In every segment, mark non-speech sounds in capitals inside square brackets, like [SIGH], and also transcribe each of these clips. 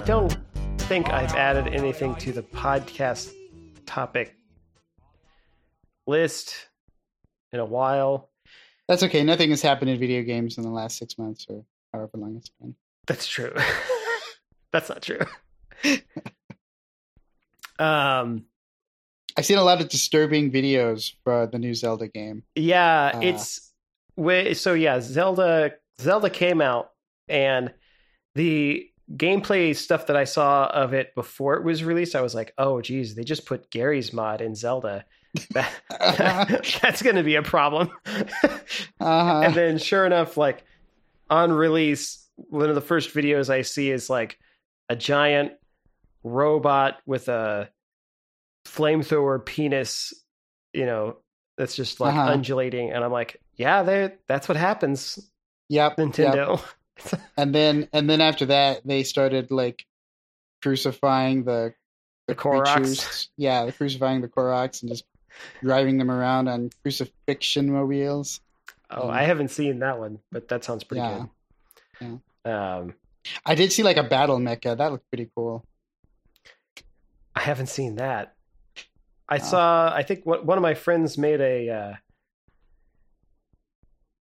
I don't think I've added anything to the podcast topic list in a while. That's okay. Nothing has happened in video games in the last six months or however long it's been. That's true. [LAUGHS] That's not true. [LAUGHS] um, I've seen a lot of disturbing videos for the new Zelda game. yeah, Uh. it's so yeah, Zelda Zelda came out and the gameplay stuff that I saw of it before it was released, I was like, oh geez, they just put Garry's Mod in Zelda. [LAUGHS] That, [LAUGHS] [LAUGHS] that's going to be a problem. Uh-huh. and then sure enough like on release one of the first videos i see is like a giant robot with a flamethrower penis you know that's just like Uh-huh. undulating and i'm like yeah they that's what happens Yep. yep. [LAUGHS] And then and then after that they started like crucifying the the Koroks. Yeah, the crucifying the Koroks and just driving them around on crucifixion mobiles. oh i haven't seen that one but that sounds pretty Yeah. good um I did see like a battle mecha. That looked pretty cool. i haven't seen that i Oh. saw i think one one of my friends made a uh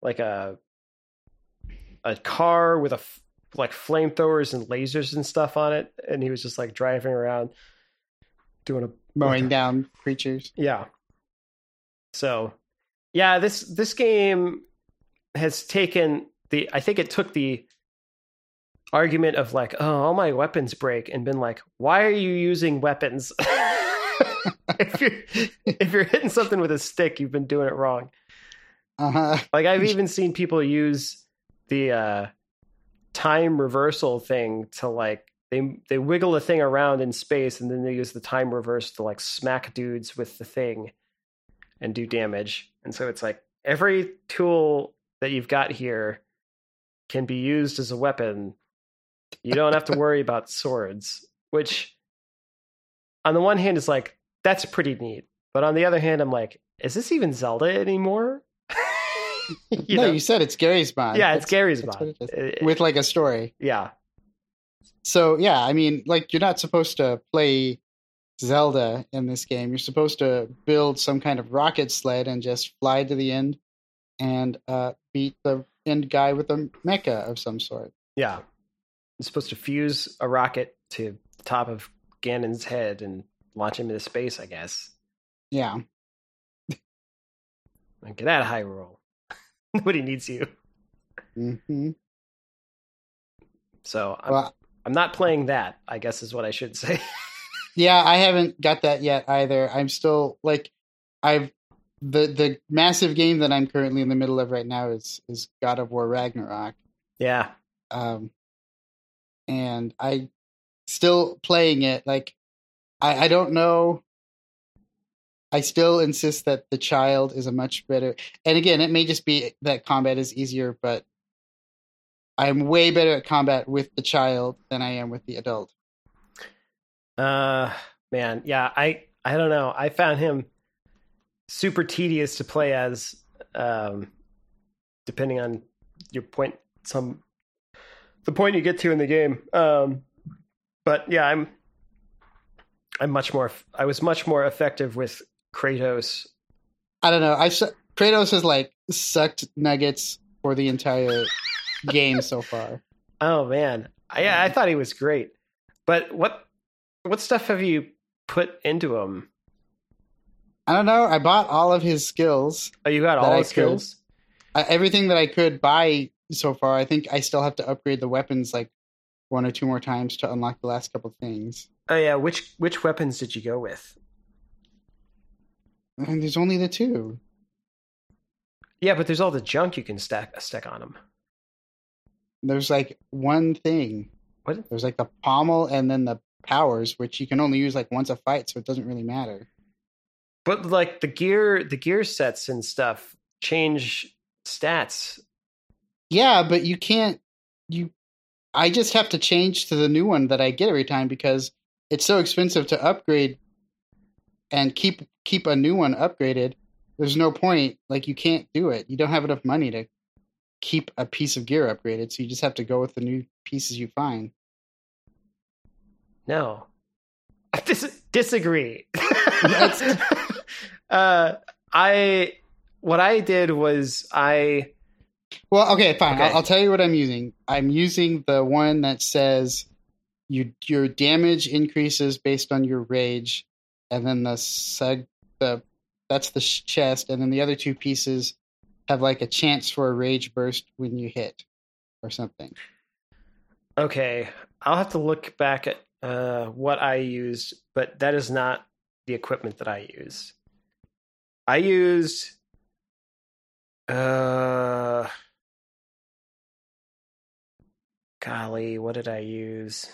like a a car with a f- like flamethrowers and lasers and stuff on it and he was just like driving around doing a Mowing down creatures. yeah so yeah this this game has taken the i think it took the argument of like oh all my weapons break and been like why are you using weapons [LAUGHS] if you're if you're hitting something with a stick you've been doing it wrong Uh-huh. like I've [LAUGHS] even seen people use the uh time reversal thing to like they they wiggle the thing around in space and then they use the time reverse to like smack dudes with the thing and do damage. And so it's like every tool that you've got here can be used as a weapon. You don't have to [LAUGHS] worry about swords, which on the one hand is like that's pretty neat. But on the other hand I'm like is this even Zelda anymore? [LAUGHS] No, know? you said it's Garry's Mod. yeah, it's That's- Garry's that's what it with like a story. yeah, So yeah, I mean, like you're not supposed to play Zelda in this game. You're supposed to build some kind of rocket sled and just fly to the end and uh, beat the end guy with a mecha of some sort. yeah. You're supposed to fuse a rocket to the top of Ganon's head and launch him into space, I guess. Yeah, And get out of Hyrule. [LAUGHS] Nobody needs you. hmm So I'm, well, I'm not playing that. I guess is what I should say. [LAUGHS] yeah, I haven't got that yet either. I'm still like, I've the the massive game that I'm currently in the middle of right now is is God of War Ragnarok. yeah, um, and I still playing it. Like, I, I don't know. I still insist that the child is a much better. And again, it may just be that combat is easier, but I'm way better at combat with the child than I am with the adult. uh, man, yeah. I I don't know. I found him super tedious to play as. Um, depending on your point, some the point you get to in the game. Um, but yeah, I'm I'm much more. I was much more effective with Kratos. I don't know. I su- Kratos has like sucked nuggets for the entire game so far. Oh man, I, yeah, I um, thought he was great. But what what stuff have you put into him? I don't know. I bought all of his skills. Oh, you got all the skills. I, everything that I could buy so far. I think I still have to upgrade the weapons like one or two more times to unlock the last couple things. Oh yeah, which which weapons did you go with? And there's only the two. Yeah, but there's all the junk you can stack stack on them. There's like one thing. What? There's like the pommel and then the powers, which you can only use like once a fight, so it doesn't really matter. But like the gear, the gear sets and stuff change stats. Yeah, but you can't. You, I just have to change to the new one that I get every time because it's so expensive to upgrade and keep keep a new one upgraded. There's no point. Like you can't do it. You don't have enough money to keep a piece of gear upgraded, so you just have to go with the new pieces you find. No, I [LAUGHS] dis- disagree. [LAUGHS] uh, I what I did was I. Well, okay, fine. Okay. I'll, I'll tell you what I'm using. I'm using the one that says you your damage increases based on your rage, and then the seg the that's the chest, and then the other two pieces have like a chance for a rage burst when you hit, or something. Okay, I'll have to look back at uh, what I used, but that is not the equipment that I use. I used uh golly, what did I use?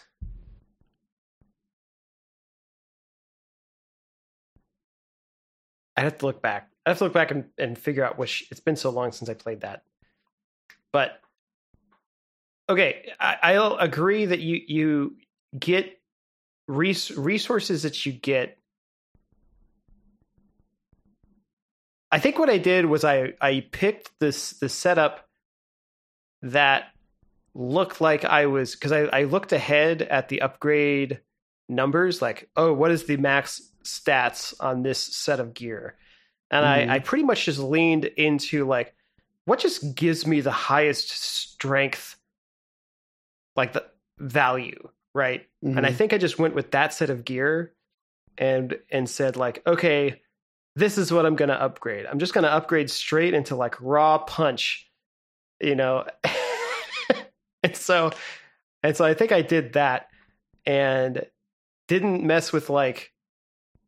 I'd have to look back. I have to look back and, and figure out which it's been so long since I played that. But okay, I, I'll agree that you you get res- resources that you get. I think what I did was I I picked this the setup that looked like I was because I, I looked ahead at the upgrade numbers like oh what is the max stats on this set of gear and Mhm. I, I pretty much just leaned into like what just gives me the highest strength like the value right and I Mhm. think I just went with that set of gear and and said like, okay, this is what I'm gonna upgrade. I'm just gonna upgrade straight into like raw punch, you know. [LAUGHS] and so and so I think I did that and didn't mess with like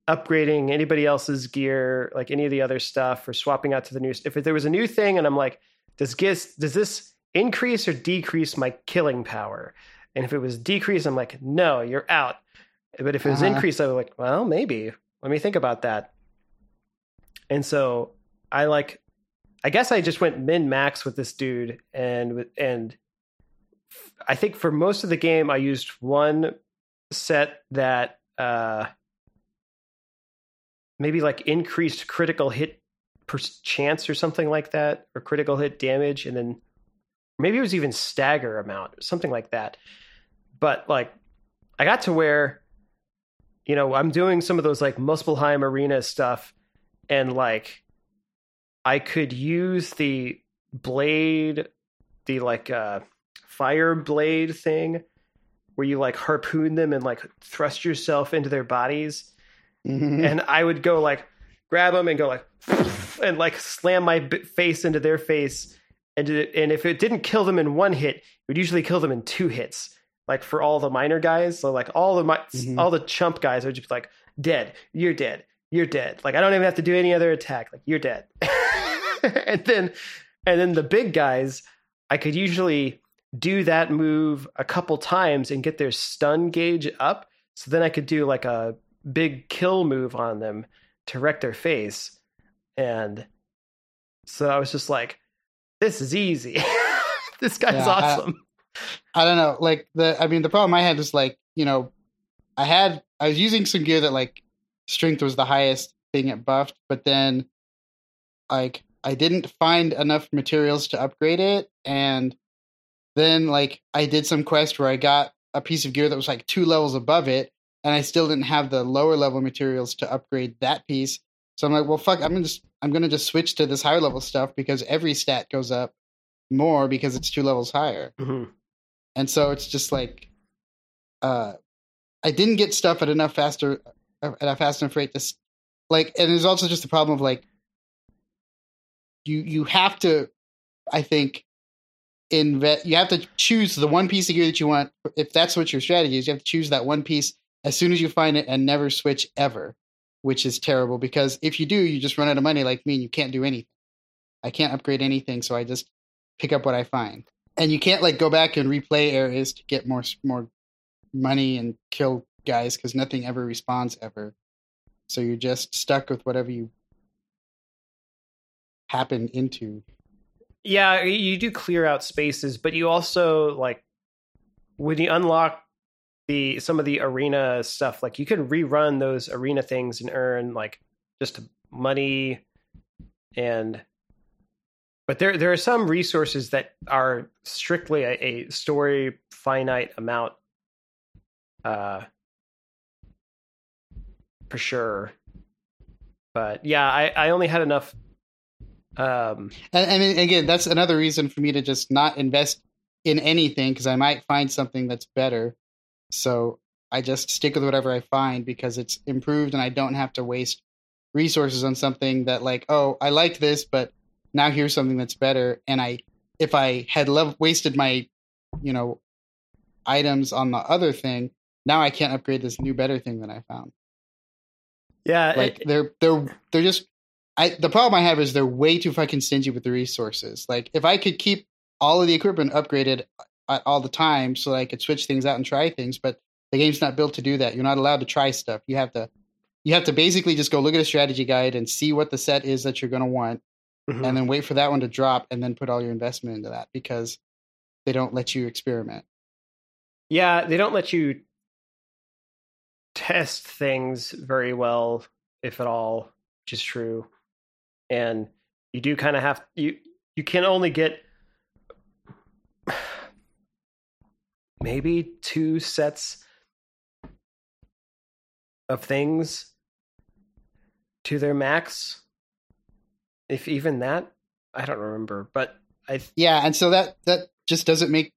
upgrading anybody else's gear, like any of the other stuff, or swapping out to the new. If there was a new thing, and I'm like, does this does this increase or decrease my killing power? And if it was decrease, I'm like, no, you're out. But if it was Uh-huh. increase, I was like, well, maybe. Let me think about that. And so I like, I guess I just went min max with this dude, and and I think for most of the game I used one set that uh maybe like increased critical hit per chance or something like that, or critical hit damage, and then maybe it was even stagger amount, something like that. But like, I got to where, you know, I'm doing some of those like Muspelheim arena stuff, and like, I could use the blade, the like uh, fire blade thing, where you like harpoon them and like thrust yourself into their bodies Mhm. and I would go like grab them and go like [LAUGHS] and like slam my b- face into their face, and it- and if it didn't kill them in one hit, it would usually kill them in two hits. Like for all the minor guys, so like all the Mhm. all the chump guys would just be like dead, you're dead, you're dead. Like I don't even have to do any other attack. Like you're dead. [LAUGHS] and then and then the big guys, I could usually do that move a couple times and get their stun gauge up. So then I could do like a big kill move on them to wreck their face. And so I was just like, this is easy. [LAUGHS] this guy's Yeah, I- awesome. I don't know. Like the, I mean, the problem I had is like, you know, I had, I was using some gear that like strength was the highest thing it buffed, but then like I didn't find enough materials to upgrade it. And then like I did some quest where I got a piece of gear that was like two levels above it, and I still didn't have the lower level materials to upgrade that piece. So I'm like, well, fuck, I'm gonna just, I'm gonna just switch to this higher level stuff because every stat goes up more because it's two levels higher Mhm. and so it's just like uh i didn't get stuff at enough faster at a fast enough rate to like and there's also just the problem of like you you have to i think invest you have to choose the one piece of gear that you want if that's what your strategy is you have to choose that one piece as soon as you find it and never switch ever which is terrible because if you do you just run out of money like me and you can't do anything i can't upgrade anything so i just pick up what i find and you can't like go back and replay areas to get more more money and kill guys because nothing ever respawns ever. So you're just stuck with whatever you happen into. Yeah, you do clear out spaces, but you also like when you unlock the some of the arena stuff, like you can rerun those arena things and earn like just money and but there there are some resources that are strictly a, a story finite amount uh for sure but yeah i i only had enough um And, and again, that's another reason for me to just not invest in anything because I might find something that's better. So I just stick with whatever I find because it's improved and I don't have to waste resources on something that like, oh, I liked this, but now here's something that's better. And I, if I had wasted my, you know, items on the other thing, now I can't upgrade this new better thing that I found. yeah Like it- they're they're they're just I the problem I have is they're way too fucking stingy with the resources. Like if I could keep all of the equipment upgraded all the time so that I could switch things out and try things, but the game's not built to do that. You're not allowed to try stuff. You have to you have to basically just go look at a strategy guide and see what the set is that you're going to want mhm. and then wait for that one to drop and then put all your investment into that because they don't let you experiment. yeah they don't let you test things very well if at all which is true and you do kind of have you you can only get maybe two sets of things to their max if even that i don't remember but i Yeah, and so that that just doesn't make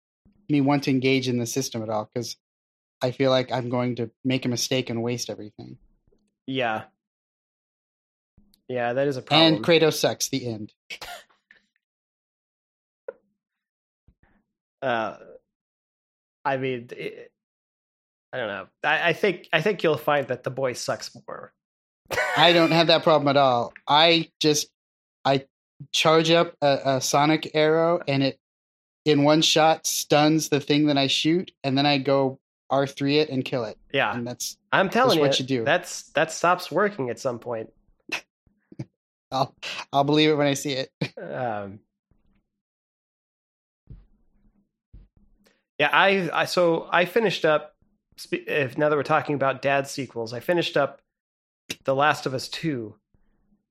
me want to engage in the system at all because I feel like I'm going to make a mistake and waste everything. yeah yeah that is a problem And Kratos sucks. The end. [LAUGHS] uh i mean it, i don't know I, I think i think you'll find that the boy sucks more I don't have that [LAUGHS] problem at all. I just I charge up a, a sonic arrow and it in one shot stuns the thing that I shoot, and then I go R three it and kill it. yeah And that's i'm telling what you, you do. that's that stops working at some point [LAUGHS] I'll I'll believe it when I see it. [LAUGHS] um yeah i i so i finished up if now that we're talking about dad sequels i finished up the last of us 2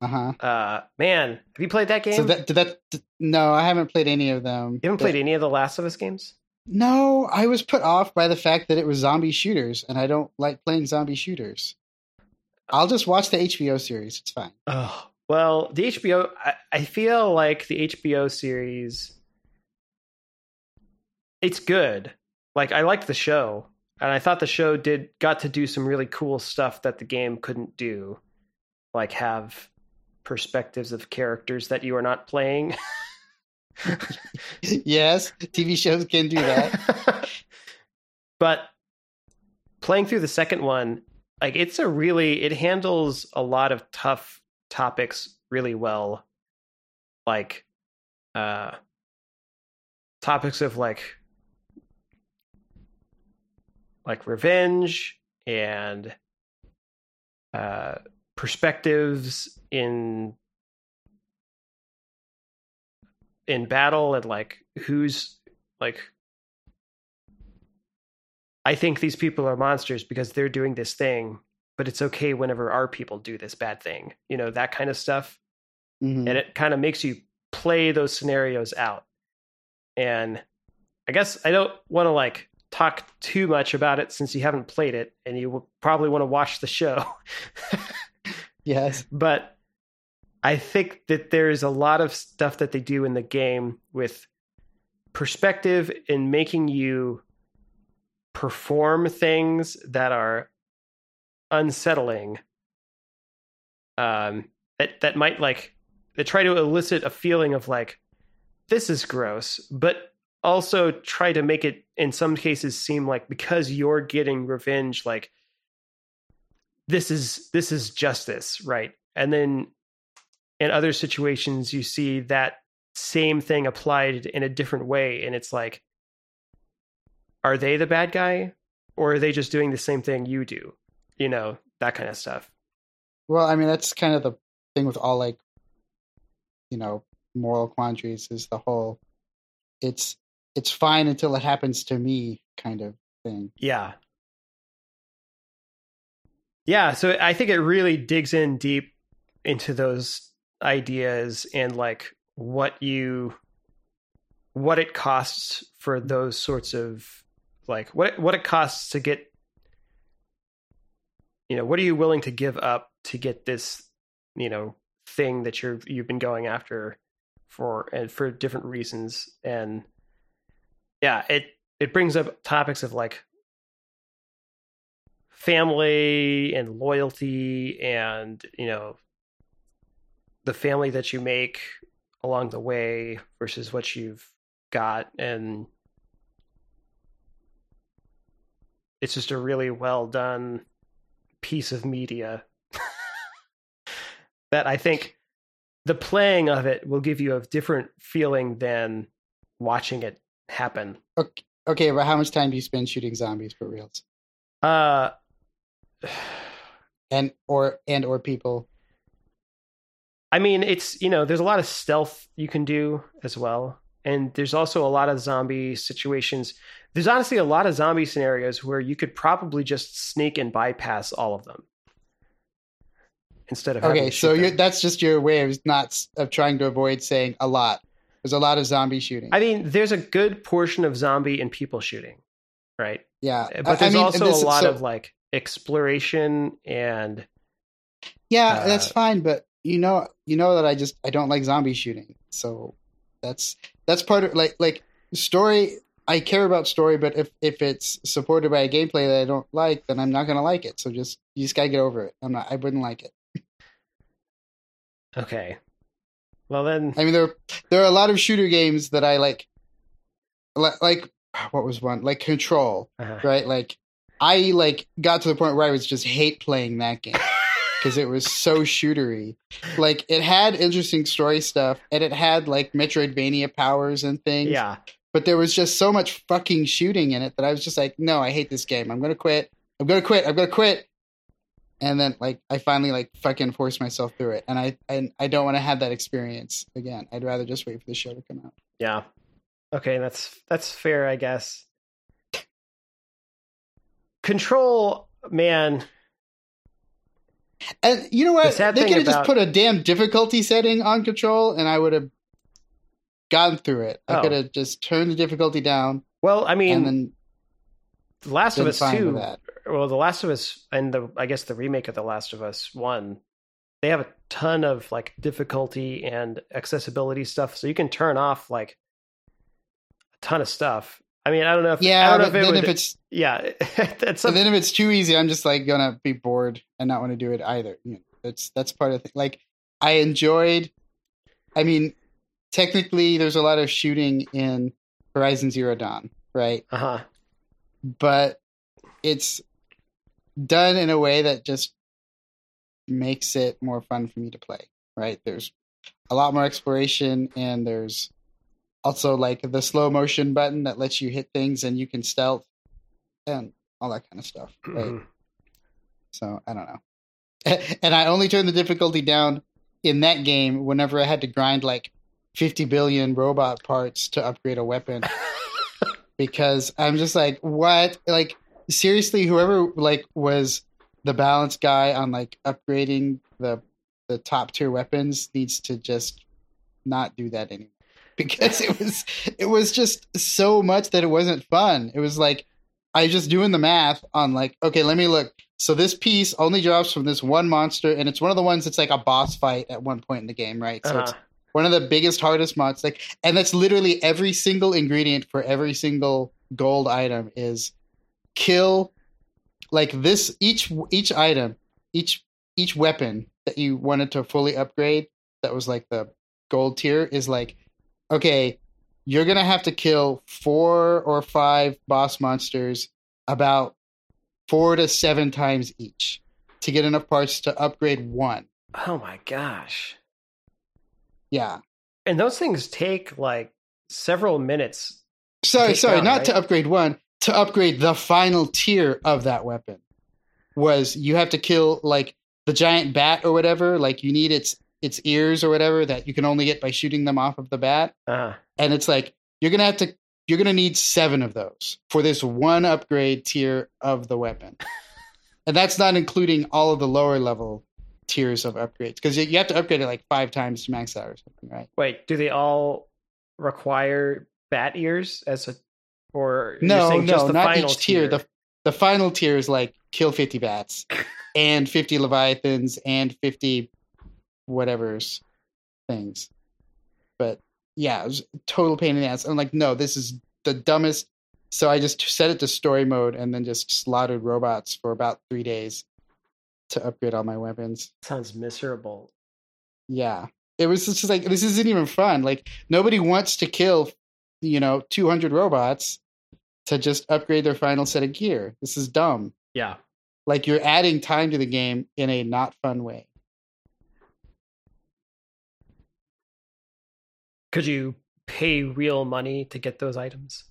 Uh huh. uh man have you played that game So that did that. No, I haven't played any of them. you haven't But- played any of the last of us games No, I was put off by the fact that it was zombie shooters, and I don't like playing zombie shooters. I'll just watch the HBO series. It's fine. Oh, well, the HBO, I, I feel like the HBO series, it's good. Like, I liked the show, and I thought the show did got to do some really cool stuff that the game couldn't do, like have perspectives of characters that you are not playing. [LAUGHS] yes, TV shows can do that. [LAUGHS] but playing through the second one, like it's a really it handles a lot of tough topics really well. Like uh topics of like like revenge and uh perspectives in in battle and like who's like I think these people are monsters because they're doing this thing, but it's okay whenever our people do this bad thing. You know, that kind of stuff. Mhm. And it kind of makes you play those scenarios out. And I guess I don't want to like talk too much about it since you haven't played it and you will probably want to watch the show. [LAUGHS] Yes. but I think that there's a lot of stuff that they do in the game with perspective in making you perform things that are unsettling um that that might like they try to elicit a feeling of like this is gross but also try to make it in some cases seem like because you're getting revenge like this is this is justice right? And then in other situations you see that same thing applied in a different way and it's like are they the bad guy or are they just doing the same thing you do? You know that kind of stuff. Well, I mean, that's kind of the thing with all like, you know, moral quandaries is the whole, it's it's fine until it happens to me kind of thing. yeah yeah so i think it really digs in deep into those ideas and like what you what it costs for mm-hmm. those sorts of like what what it costs to get you know what are you willing to give up to get this you know thing that you're you've been going after for and for different reasons and yeah it it brings up topics of like family and loyalty and you know the family that you make along the way versus what you've got and it's just a really well done piece of media [LAUGHS] that I think the playing of it will give you a different feeling than watching it happen. Okay, okay but how much time do you spend shooting zombies for reals? Uh and or and or people. I mean, it's you know, there's a lot of stealth you can do as well, and there's also a lot of zombie situations. There's honestly a lot of zombie scenarios where you could probably just sneak and bypass all of them instead of okay. So that's just your way of not of trying to avoid saying a lot. There's a lot of zombie shooting. I mean, there's a good portion of zombie and people shooting, right? Yeah, but there's I mean, also this, a lot so, of like exploration and yeah, uh, that's fine. But you know, you know that I just I don't like zombie shooting, so that's that's part of like like story. I care about story, but if if it's supported by a gameplay that I don't like, then I'm not gonna like it. So just you just gotta get over it. I'm not. I wouldn't like it. Okay. Well then, I mean there there are a lot of shooter games that I like. Like, like [SIGHS] what was one like Control, uh-huh. right? Like I like got to the point where I was just hate playing that game [LAUGHS] because it was so shootery. Like it had interesting story stuff and it had like Metroidvania powers and things. Yeah. But there was just so much fucking shooting in it that I was just like, no, I hate this game. I'm gonna quit. I'm gonna quit. I'm gonna quit. And then like I finally like fucking forced myself through it. And I and I don't want to have that experience again. I'd rather just wait for the show to come out. Yeah. Okay, that's that's fair, I guess. Control, man. And you know what? The they could have about... just put a damn difficulty setting on Control, and I would have gone through it. I oh. could have just turned the difficulty down. Well, I mean, and then The Last of Us Two. Well, The Last of Us and the I guess the remake of The Last of Us One, they have a ton of like difficulty and accessibility stuff, so you can turn off like a ton of stuff I mean, I don't know if yeah, I don't know if, it then would, if it's yeah, [LAUGHS] that's then if it's too easy, I'm just like gonna be bored and not want to do it either. You know, that's that's part of the thing. like I enjoyed. I mean, technically, there's a lot of shooting in Horizon Zero Dawn, right? Uh huh. But it's done in a way that just makes it more fun for me to play. Right? There's a lot more exploration, and there's also like the slow motion button that lets you hit things and you can stealth and all that kind of stuff. Right. Mm-hmm. So I don't know. [LAUGHS] and I only turned the difficulty down in that game whenever I had to grind like 50 billion robot parts to upgrade a weapon. [LAUGHS] because I'm just like, what? Like, seriously, whoever like was the balance guy on like upgrading the the top tier weapons needs to just not do that anymore. [LAUGHS] because it was it was just so much that it wasn't fun. It was like I was just doing the math on like, okay, let me look. So this piece only drops from this one monster, and it's one of the ones that's like a boss fight at one point in the game, right? So uh-huh. it's one of the biggest, hardest mods. Like, and that's literally every single ingredient for every single gold item is kill like this each each item each each weapon that you wanted to fully upgrade that was like the gold tier is like okay, you're gonna have to kill four or five boss monsters about four to seven times each to get enough parts to upgrade one. Oh my gosh. Yeah. And those things take like several minutes. Sorry, sorry, not right? to upgrade one, to upgrade the final tier of that weapon. Was you have to kill like the giant bat or whatever, like you need its its ears or whatever that you can only get by shooting them off of the bat. Uh-huh. And it's like you're gonna have to you're gonna need seven of those for this one upgrade tier of the weapon. [LAUGHS] and that's not including all of the lower level tiers of upgrades because you have to upgrade it like five times to max out or something, right? Wait, do they all require bat ears as a or No, just no, the not final each tier. The the final tier is like kill fifty bats [LAUGHS] and fifty leviathans and fifty whatever's things. But yeah, it was a total pain in the ass. I'm like, no, this is the dumbest. So I just set it to story mode and then just slaughtered robots for about three days to upgrade all my weapons. sounds miserable. Yeah. It was just like this isn't even fun. Like nobody wants to kill, you know, 200 robots to just upgrade their final set of gear. This is dumb. Yeah. Like you're adding time to the game in a not fun way. Could you pay real money to get those items?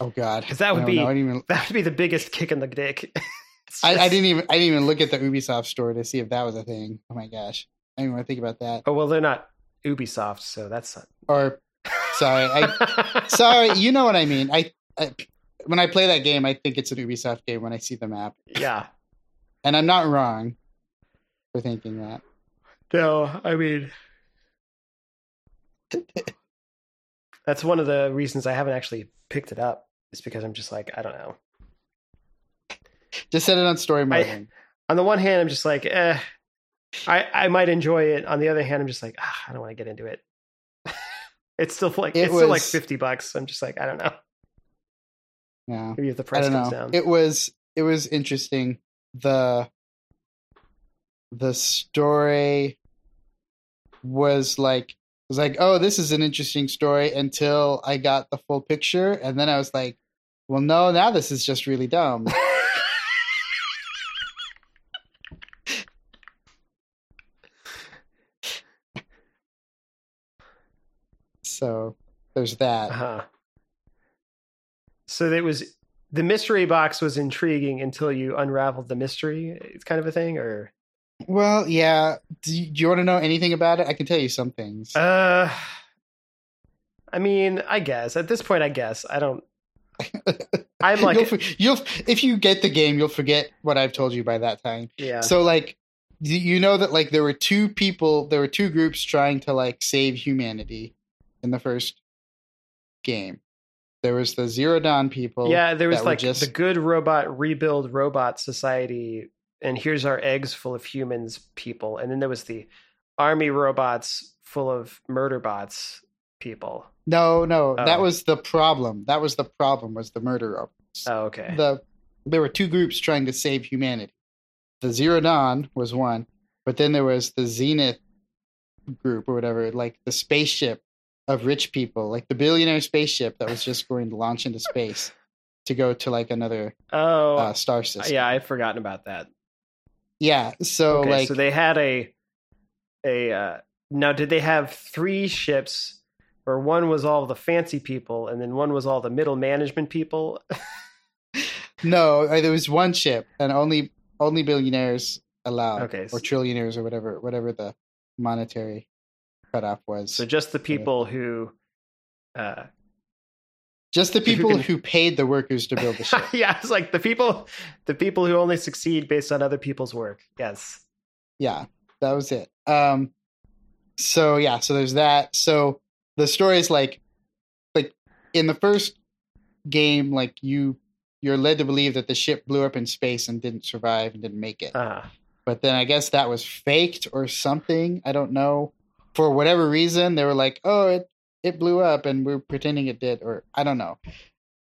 Oh God, because that would be- know. I didn't even That would be the biggest kick in the dick. [LAUGHS] It's I, I didn't even I didn't even look at the Ubisoft store to see if that was a thing. Oh my gosh. I didn't want to think about that. Oh well, they're not Ubisoft, so that's not. Or sorry, I [LAUGHS] sorry, you know what I mean. I, I when I play that game, I think it's an Ubisoft game when I see the map. yeah. And I'm not wrong for thinking that. No, I mean, [LAUGHS] that's one of the reasons I haven't actually picked it up. Is because I'm just like I don't know. Just set it on story mode. I- On the one hand, I'm just like, eh, I I might enjoy it. On the other hand, I'm just like, ah, I don't want to get into it. [LAUGHS] it's still like It it's still like fifty bucks. I'm just like, I don't know. Yeah. Maybe if the price comes know. down. It was it was interesting. The the story was like was like, oh, this is an interesting story until I got the full picture, and then I was like, well, no, now this is just really dumb. [LAUGHS] so there's that. uh-huh. So it was the mystery box was intriguing until you unraveled the mystery. It's kind of a thing, or Well, yeah. Do you, do you want to know anything about it? I can tell you some things. uh, I mean, I guess at this point, I guess I don't. [LAUGHS] I'm like, you'll, you'll if you get the game, you'll forget what I've told you by that time. yeah, So like, you- you know that like there were two people, there were two groups trying to like save humanity in the first game. There was the Zero Dawn people. yeah. There was like just- the good robot rebuild robot society, and here's our eggs full of humans people, and then there was the army robots full of murder bots people. No, no, that Oh. was the problem. That was the problem. Was the murder robots. Oh, okay. the there were two groups trying to save humanity. The Zero Dawn was one, but then there was the Zenith group or whatever, like the spaceship of rich people, like the billionaire spaceship that was just going to launch into space to go to like another oh, uh, star system. yeah, I've forgotten about that. yeah. So okay, like, so they had a a uh, now did they have three ships or one was all the fancy people and then one was all the middle management people [LAUGHS] no, uh, there was one ship, and only only billionaires allowed, Okay, or trillionaires, or whatever, whatever the monetary cutoff was. so just the people who uh just the [LAUGHS] so who people can- who paid the workers to build the ship. [LAUGHS] yeah it's like the people the people who only succeed based on other people's work. Yes. Yeah that was it. Um so yeah so there's that. So the story is like like in the first game like you you're led to believe that the ship blew up in space and didn't survive and didn't make it. Uh but then i guess that was faked or something i don't know for whatever reason they were like oh it it blew up and we're pretending it did or i don't know.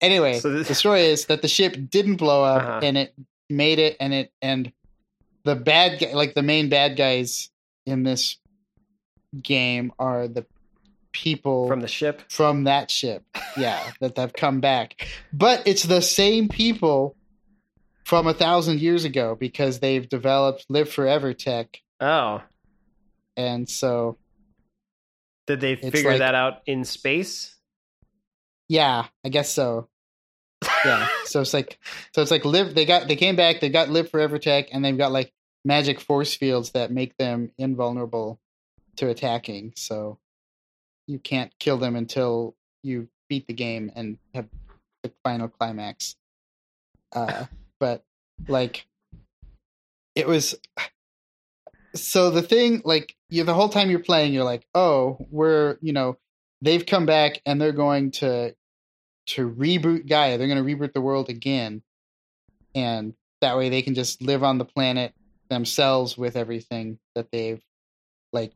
Anyway So this- the story is that the ship didn't blow up Uh-huh. and it made it and it and the bad guy like the main bad guys in this game are the people from the ship? from that ship yeah that have come back. But it's the same people from a thousand years ago because they've developed live forever tech oh. and so did they It's figure like- that out in space? Yeah i guess so. Yeah so it's like so it's like live they got they came back they got live forever tech and they've got like magic force fields that make them invulnerable to attacking so you can't kill them until you beat the game and have the final climax. Uh but like it was so the thing, like, you the whole time you're playing, you're like, oh, we're you know, they've come back and they're going to to reboot Gaia. They're going to reboot the world again, and that way they can just live on the planet themselves with everything that they've like.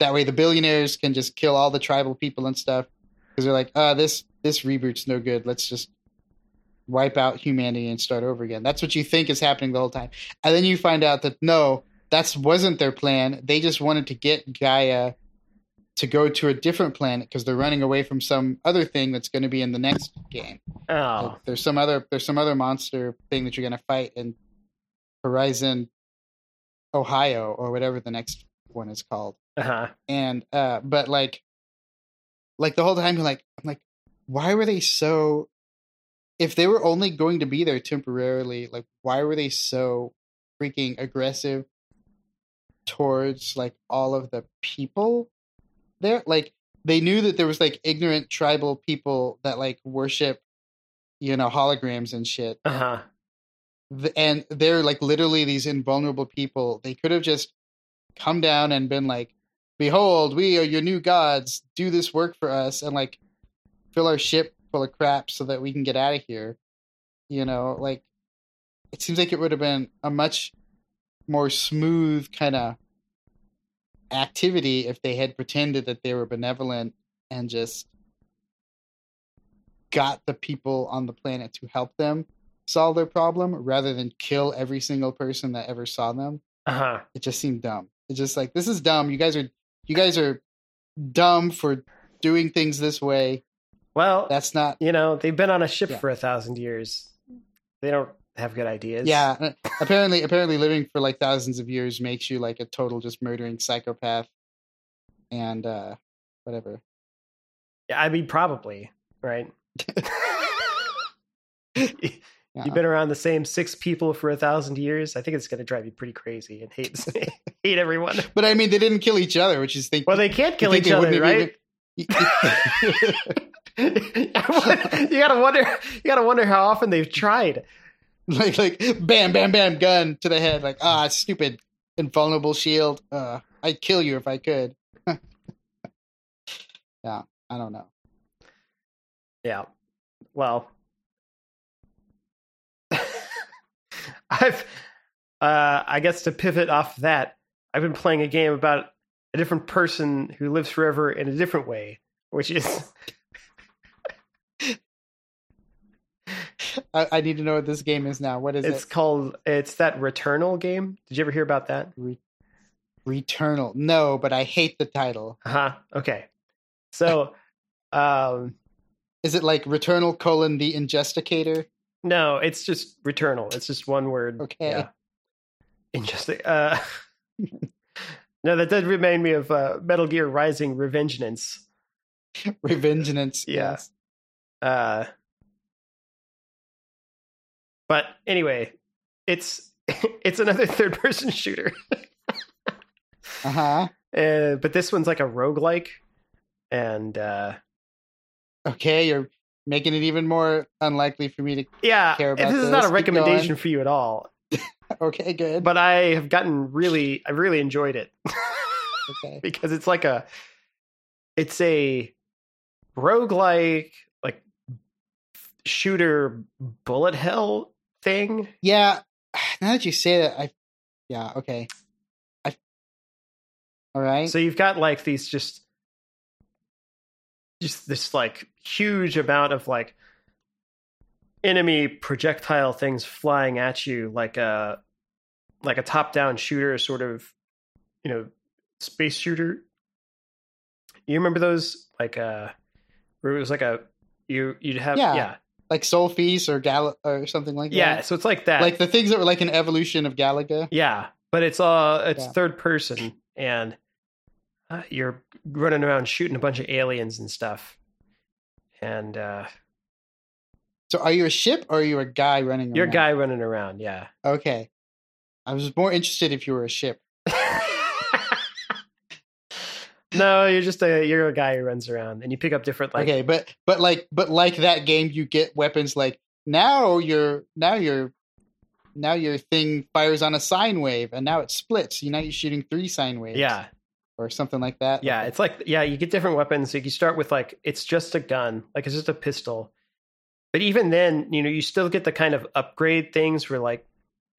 That way, the billionaires can just kill all the tribal people and stuff because they're like, ah, this this reboot's no good. Let's just wipe out humanity and start over again. That's what you think is happening the whole time, and then you find out that no, that wasn't their plan. They just wanted to get Gaia to go to a different planet because they're running away from some other thing that's going to be in the next game. Oh, there's some other there's some other monster thing that you're going to fight in Horizon Ohio or whatever the next one is called. uh-huh. And uh but like like the whole time you're like I'm like why were they so if they were only going to be there temporarily like why were they so freaking aggressive towards like all of the people there like they knew that there was like ignorant tribal people that like worship you know holograms and shit. Uh-huh. And they're like literally these invulnerable people. They could have just come down and been like behold we are your new gods. Do this work for us and like fill our ship full of crap so that we can get out of here. You know like it seems like it would have been a much more smooth kind of activity if they had pretended that they were benevolent and just got the people on the planet to help them solve their problem rather than kill every single person that ever saw them Uh-huh. it just seemed dumb it's just like this is dumb you guys are you guys are dumb for doing things this way Well, that's not you know, they've been on a ship Yeah. for a thousand years. They don't have good ideas. yeah uh, apparently apparently living for like thousands of years makes you like a total just murdering psychopath and uh whatever Yeah, I mean, probably, right? [LAUGHS] Yeah. You've been around the same six people for a thousand years. I think it's going to drive you pretty crazy and hate [LAUGHS] hate everyone. but i mean they didn't kill each other which is think Well, they can't kill each other, right? [LAUGHS] you gotta wonder. You gotta wonder how often they've tried. [LAUGHS] like like bam bam bam gun to the head like ah stupid invulnerable shield. Uh i'd kill you if i could. [LAUGHS] Yeah i don't know. Yeah. Well, [LAUGHS] I've, uh, I guess to pivot off that, I've been playing a game about a different person who lives forever in a different way, which is [LAUGHS] I, I need to know what this game is now what is it's it It's called it's that Returnal game. Did you ever hear about that? Re- returnal no but i hate the title Uh huh. Okay. So, [LAUGHS] um, is it like returnal colon the injusticator no, it's just Returnal. It's just one word. Okay. Yeah. Uh, [LAUGHS] no, that did remind me of uh, Metal Gear Rising: Revengeance. revengeance Yeah. yes. Uh, but anyway, it's [LAUGHS] it's another third person shooter. [LAUGHS] uh-huh Uh, but this one's like a roguelike. And uh, okay you're making it even more unlikely for me to yeah, Care about this is not a recommendation for you at all. [LAUGHS] okay good But I have gotten really, I really enjoyed it okay because it's like a, it's a roguelike, like shooter bullet hell thing. Yeah, [SIGHS] now that you say that, I yeah okay. I all right. So you've got like these just just this like huge amount of like enemy projectile things flying at you like a like a top down shooter sort of you know space shooter. You remember those like uh where it was like a you you'd have Yeah. yeah. Like Soul Feast or Gal or something like Yeah, that. Yeah, so it's like that. Like the things that were like an evolution of Galaga. Yeah, but it's uh it's Yeah. third person and uh, you're running around shooting a bunch of aliens and stuff. And uh So are you a ship or are you a guy running around? you're a guy running around, yeah. Okay. I was more interested if you were a ship. No, you're just a you're a guy who runs around and you pick up different like okay, but but like but like that game you get weapons like now you're now you're now your thing fires on a sine wave and now it splits. You know you're shooting three sine waves. Yeah, or something like that. Yeah, it's like yeah, you get different weapons. So you start with like it's just a gun, like it's just a pistol. But even then, you know, you still get the kind of upgrade things where like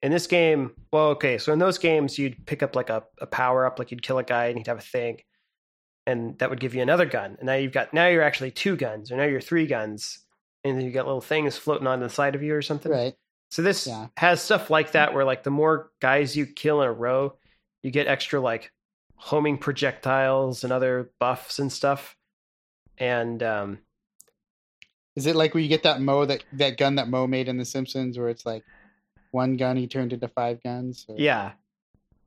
in this game, well, okay, so in those games you'd pick up like a, a power up, like you'd kill a guy and he'd have a thing. And that would give you another gun. And now you've got now you're actually two guns, or now you're three guns. And then you got little things floating on the side of you or something. Right. So this Yeah. has stuff like that where like the more guys you kill in a row, you get extra like homing projectiles and other buffs and stuff. And um Is it like where you get that Moe that that gun that Moe made in The Simpsons, where it's like one gun he turned into five guns? Or- yeah.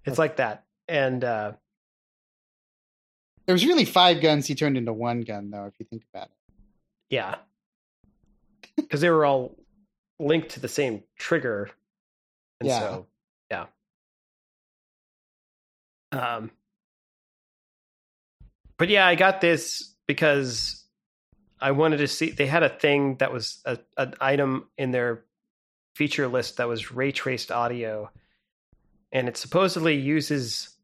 It's like that. And uh There was really five guns he turned into one gun, though, if you think about it. yeah. Cuz they were all linked to the same trigger. And Yeah. so yeah. Um But yeah, I got this because I wanted to see they had a thing that was a, an item in their feature list that was ray traced audio and it supposedly uses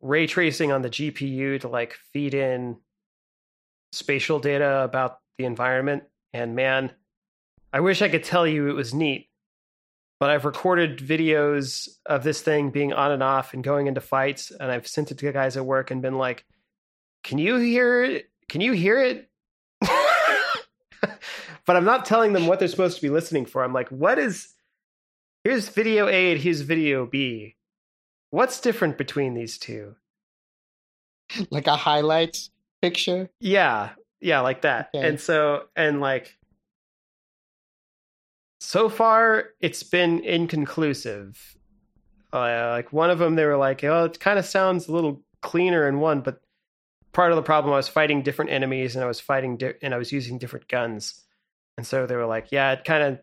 ray tracing on the GPU to like feed in spatial data about the environment and man I wish I could tell you it was neat but I've recorded videos of this thing being on and off and going into fights and I've sent it to guys at work and been like can you hear it can you hear it [LAUGHS] but I'm not telling them what they're supposed to be listening for. I'm like, what is here's video A and here's video B. What's different between these two? Like a highlights picture. Yeah, yeah, like that. Okay. And so and like so far it's been inconclusive. Uh, like one of them they were like, "Oh, it kind of sounds a little cleaner in one, but part of the problem I was fighting different enemies and I was fighting di- and I was using different guns." And so they were like, "Yeah, it kind of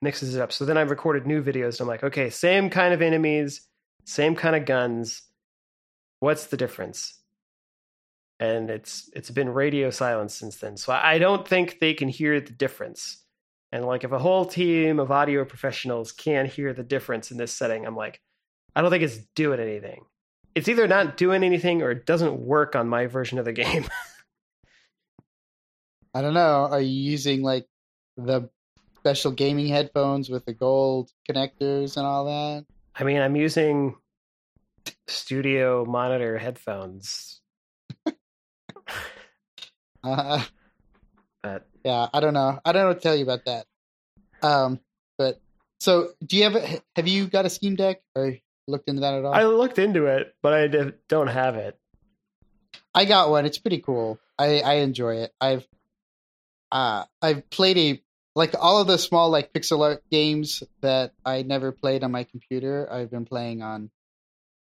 mixes it up." So then I recorded new videos and I'm like, "Okay, same kind of enemies, same kind of guns. What's the difference?" and it's it's been radio silence since then. So I don't think they can hear the difference. And like if a whole team of audio professionals can't hear the difference in this setting, I'm like, I don't think it's doing anything. It's either not doing anything or it doesn't work on my version of the game. [LAUGHS] I don't know. Are you using like the special gaming headphones with the gold connectors and all that? I mean, I'm using studio monitor headphones. Uh, But yeah, I don't know. I don't know what to tell you about that. Um, but so do you have a, have you got a Steam Deck or looked into that at all? I looked into it, but I don't have it. I got one. It's pretty cool. I I enjoy it. I've uh I've played a like all of the small like pixel art games that I never played on my computer. I've been playing on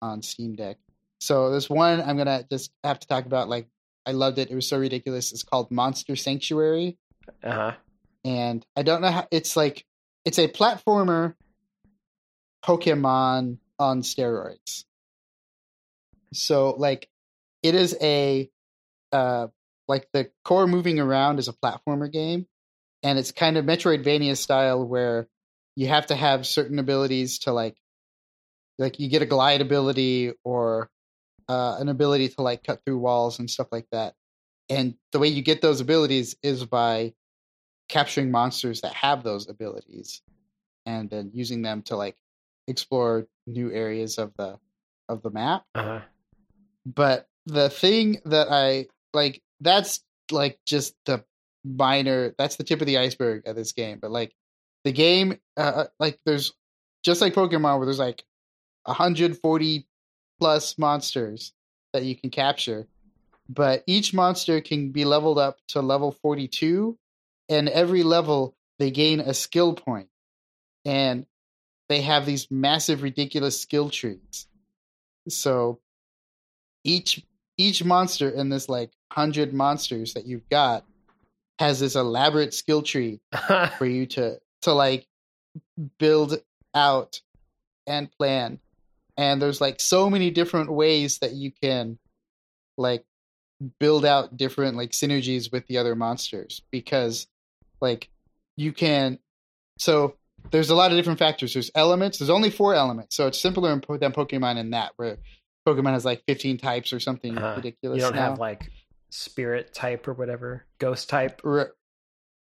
on Steam Deck. So this one I'm gonna just have to talk about. Like I loved it. It was so ridiculous. It's called Monster Sanctuary, Uh huh. and I don't know how. It's like it's a platformer Pokemon on steroids. So like it is a uh like the core moving around is a platformer game and it's kind of Metroidvania style where you have to have certain abilities to like like you get a glide ability or uh, an ability to like cut through walls and stuff like that. And the way you get those abilities is by capturing monsters that have those abilities and then using them to like explore new areas of the of the map Uh huh. but the thing that I like that's like just the minor that's the tip of the iceberg of this game but like the game uh like there's just like Pokemon where there's like 140 plus monsters that you can capture but each monster can be leveled up to level 42 and every level they gain a skill point and they have these massive ridiculous skill trees. So each each monster in this like 100 monsters that you've got has this elaborate skill tree [LAUGHS] for you to to like build out and plan and there's like so many different ways that you can like build out different like synergies with the other monsters because like you can so there's a lot of different factors. There's elements. There's only four elements, so it's simpler than Pokemon in that, where Pokemon has like 15 types or something uh, ridiculous. You don't now. have like spirit type or whatever, ghost type. R-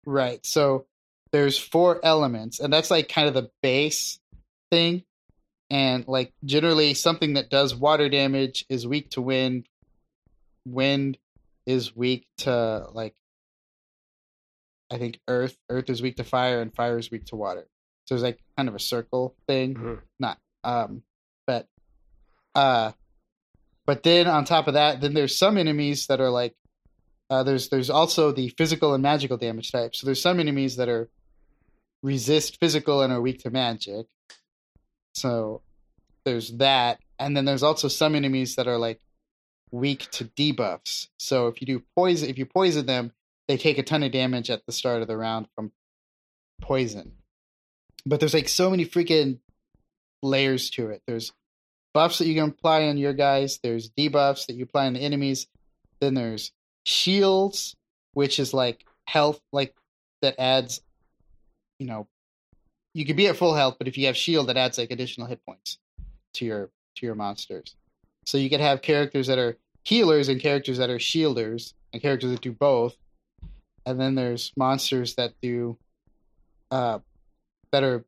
right. So there's four elements, and that's like kind of the base thing. And like generally, something that does water damage is weak to wind. Wind is weak to like I think earth. Earth is weak to fire, and fire is weak to water. So it's like kind of a circle thing. Mm-hmm. Not um, but uh, but then on top of that, then there's some enemies that are like uh, there's there's also the physical and magical damage type. So there's some enemies that are resist physical and are weak to magic. So there's that, and then there's also some enemies that are like weak to debuffs. So if you do poison, if you poison them, they take a ton of damage at the start of the round from poison. But there's like so many freaking layers to it. There's buffs that you can apply on your guys, there's debuffs that you apply on the enemies, then there's shields, which is like health like that adds you know you could be at full health, but if you have shield that adds like additional hit points to your to your monsters. So you could have characters that are healers and characters that are shielders and characters that do both. And then there's monsters that do uh that are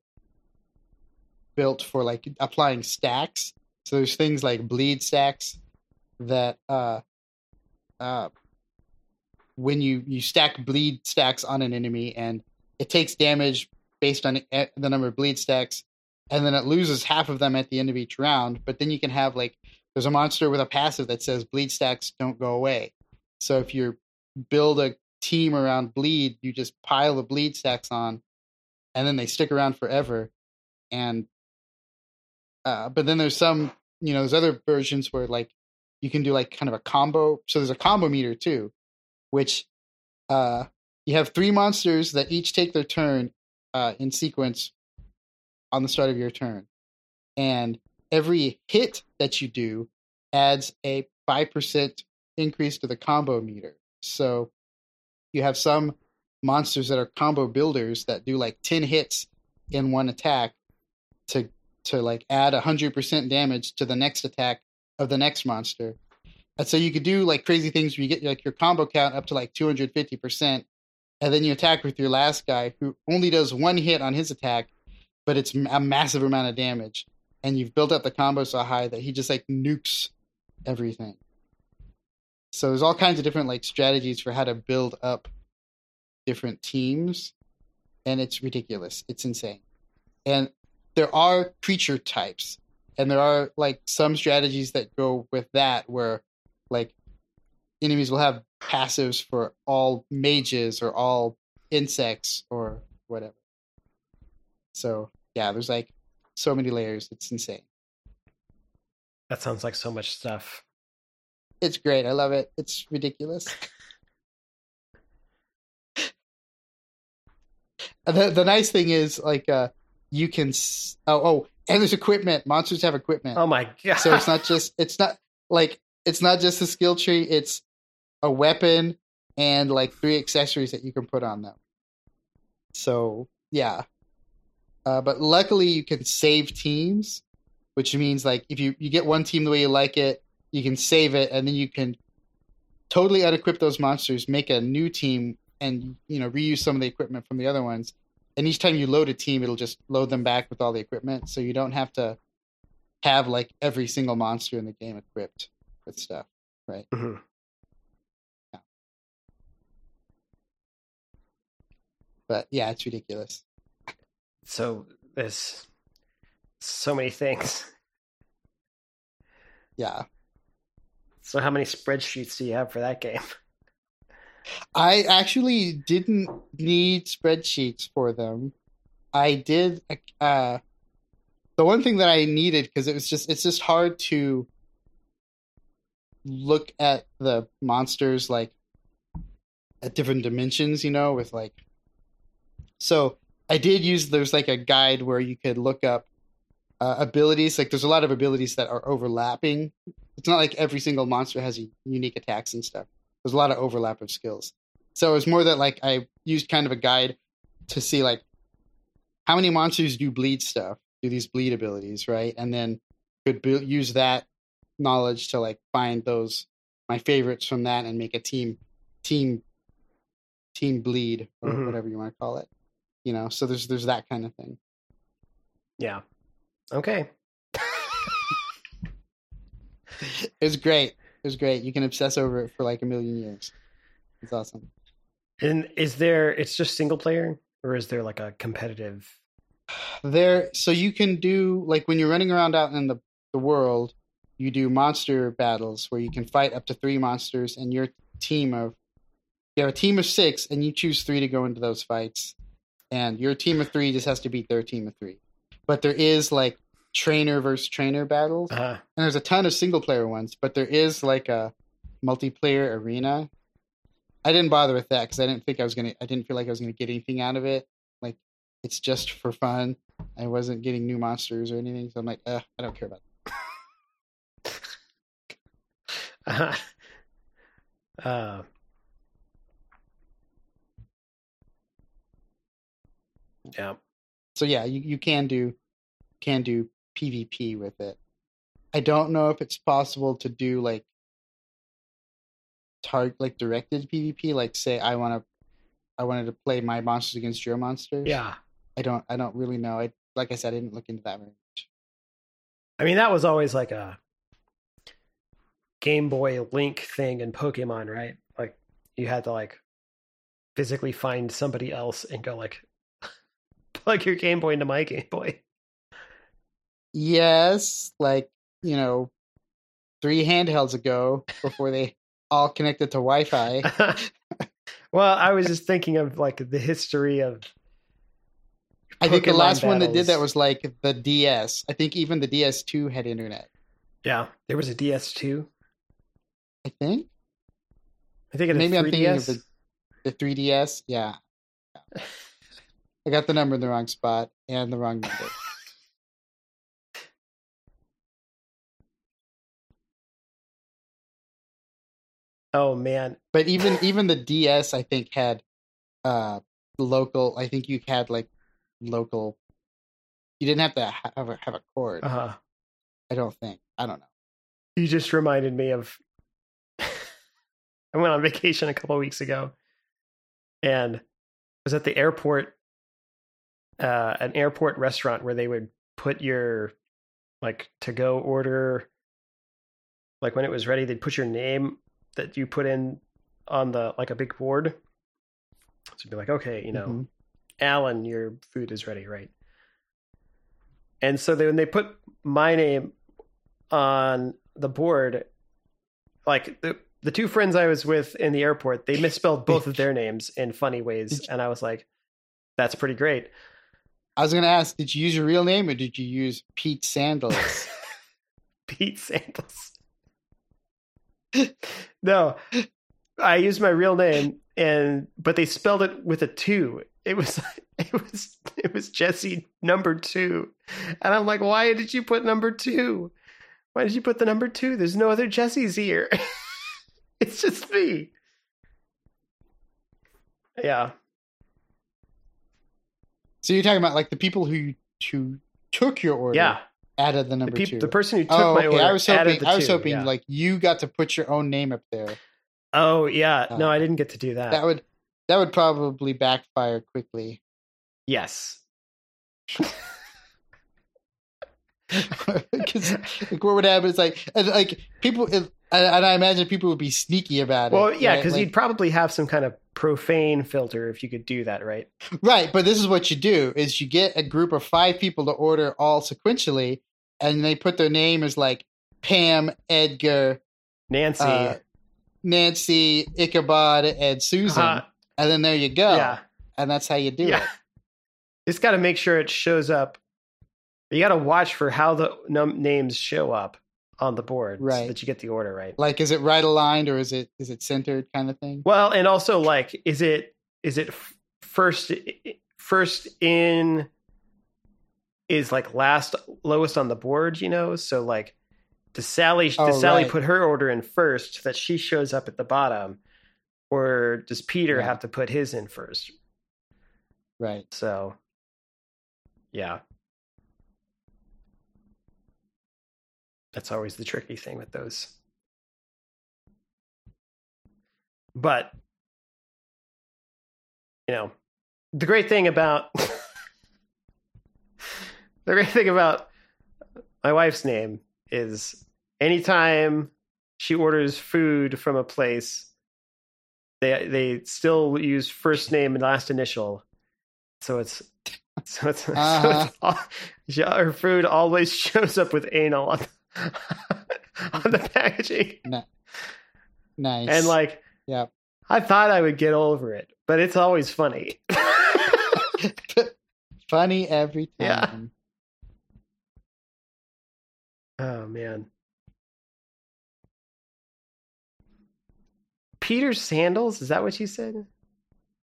built for like applying stacks so there's things like bleed stacks that uh uh when you you stack bleed stacks on an enemy and it takes damage based on the number of bleed stacks and then it loses half of them at the end of each round but then you can have like there's a monster with a passive that says bleed stacks don't go away so if you build a team around bleed, you just pile the bleed stacks on, and then they stick around forever. And uh, but then there's some, you know, there's other versions where like you can do like kind of a combo. So there's a combo meter too, which uh, you have three monsters that each take their turn uh, in sequence on the start of your turn, and every hit that you do adds a five percent increase to the combo meter. So you have some monsters that are combo builders that do like 10 hits in one attack to to like add 100% damage to the next attack of the next monster. And so you could do like crazy things where you get like your combo count up to like 250%, and then you attack with your last guy who only does one hit on his attack, but it's a massive amount of damage. And you've built up the combo so high that he just like nukes everything. So there's all kinds of different like strategies for how to build up different teams, and it's ridiculous. It's insane. And there are creature types, and there are like some strategies that go with that, where like enemies will have passives for all mages or all insects or whatever. So yeah, there's like so many layers. It's insane. That sounds like so much stuff. It's great. I love it. It's ridiculous. [LAUGHS] the the nice thing is like uh you can oh oh and there's equipment. Monsters have equipment. Oh my god! So it's not just it's not like it's not just a skill tree. It's a weapon and like three accessories that you can put on them. So yeah, uh, but luckily you can save teams, which means like if you you get one team the way you like it, you can save it, and then you can totally unequip those monsters, make a new team, and you know reuse some of the equipment from the other ones. And each time you load a team, it'll just load them back with all the equipment, so you don't have to have like every single monster in the game equipped with stuff, right? Mm-hmm. Yeah. But yeah, it's ridiculous. So there's so many things. Yeah. So how many spreadsheets do you have for that game? I actually didn't need spreadsheets for them. I did uh the one thing that I needed because it was just it's just hard to look at the monsters like at different dimensions, you know, with like so I did use there's like a guide where you could look up uh, abilities. Like there's a lot of abilities that are overlapping it's not like every single monster has unique attacks and stuff. There's a lot of overlap of skills. So it was more that like I used kind of a guide to see like how many monsters do bleed stuff, do these bleed abilities, right? And then could bu- use that knowledge to like find those my favorites from that and make a team team team bleed or Mhm. whatever you want to call it. You know, so there's there's that kind of thing. Yeah. Okay. [LAUGHS] it's great. Was great. You can obsess over it for like a million years. It's awesome. And is there? It's just single player, or is there like a competitive? There, so you can do like when you're running around out in the the world, you do monster battles where you can fight up to three monsters, and your team of you have a team of six, and you choose three to go into those fights, and your team of three just has to beat their team of three. But there is like trainer versus trainer battles, Uh, and there's a ton of single player ones, but there is like a multiplayer arena. I didn't bother with that because I didn't think I was gonna. I didn't feel like I was gonna get anything out of it. Like it's just for fun. I wasn't getting new monsters or anything, so I'm like, I don't care about. uh, uh, yeah. So yeah, you, you can do can do PvP with it. I don't know if it's possible to do like target like directed PvP. Like say I want to I wanted to play my monsters against your monsters. Yeah. I don't I don't really know. I like I said, I didn't look into that very much. I mean, that was always like a Game Boy Link thing in Pokemon, right? Like you had to like physically find somebody else and go like [LAUGHS] plug your Game Boy into my Game Boy. Yes, like you know, three handhelds ago before they all connected to Wi-Fi. [LAUGHS] well, I was just thinking of like the history of. I think the Pokemon last one that did that was like the DS. I think even the DS2 had internet. Yeah, there was a DS2. I think I think it maybe had I'm thinking of the the 3DS. Yeah, [LAUGHS] I got the number in the wrong spot and the wrong number. Oh man, But even even the DS, I think had uh local. I think you had like local. You didn't have to have a, have a cord. uh, I don't think. I don't know. you just reminded me of. [LAUGHS] I went on vacation a couple of weeks ago, and was at the airport, uh, an airport restaurant where they would put your like to go order. Like when it was ready, they'd put your name that you put in on the like a big board. So you'd be like, okay, you know, Mhm. Alan, your food is ready, right? And so they, when they put my name on the board, like the the two friends I was with in the airport, they misspelled both of their names in funny ways, and I was like, "That's pretty great." I was gonna ask, did you use your real name or did you use Pete Sandals? [LAUGHS] Pete Sandals. [LAUGHS] no, I used my real name, and but they spelled it with a two. It was [LAUGHS] it was it was Jesse number two, and I'm like, why did you put number two? Why did you put the number two? There's no other Jessies here. [LAUGHS] it's just me. Yeah, so you're talking about like the people who who took your order yeah. Added the The, number peop- two. the person who took oh, my okay. order I was hoping. the I was two, hoping yeah. like you got to put your own name up there. Oh yeah, Uh, no, I didn't get to do that. That would that would probably backfire quickly. yes. [LAUGHS] Because like, what would happen is like like people and, I imagine people would be sneaky about it. Well, yeah, right? because Like- you'd probably have some kind of profane filter if you could do that, right? Right, but this is what you do: is you get a group of five people to order all sequentially, and they put their name as like Pam, Edgar, Nancy. uh, Nancy, Ichabod, and Susan, uh, and then there you go. yeah, and that's how you do yeah. it. Just got to make sure it shows up. You got to watch for how the num- names show up on the board, so Right. that you get the order right. Like, is it right aligned or is it is it centered, kind of thing? Well, and also like, is it is it first first in is like last lowest on the board? You know, so like, does Sally Oh, does Sally right. put her order in first that she shows up at the bottom, or does Peter Yeah. have to put his in first? Right. So Yeah. That's always the tricky thing with those. But you know, the great thing about [LAUGHS] the great thing about my wife's name is anytime she orders food from a place they they still use first name and last initial so it's so it's, Uh-huh. [LAUGHS] so it's all, her food always shows up with anal on, [LAUGHS] on the packaging Nice. and like yeah. i thought i would get over it but it's always funny [LAUGHS] Funny every time. Oh man peter sandals is that what you said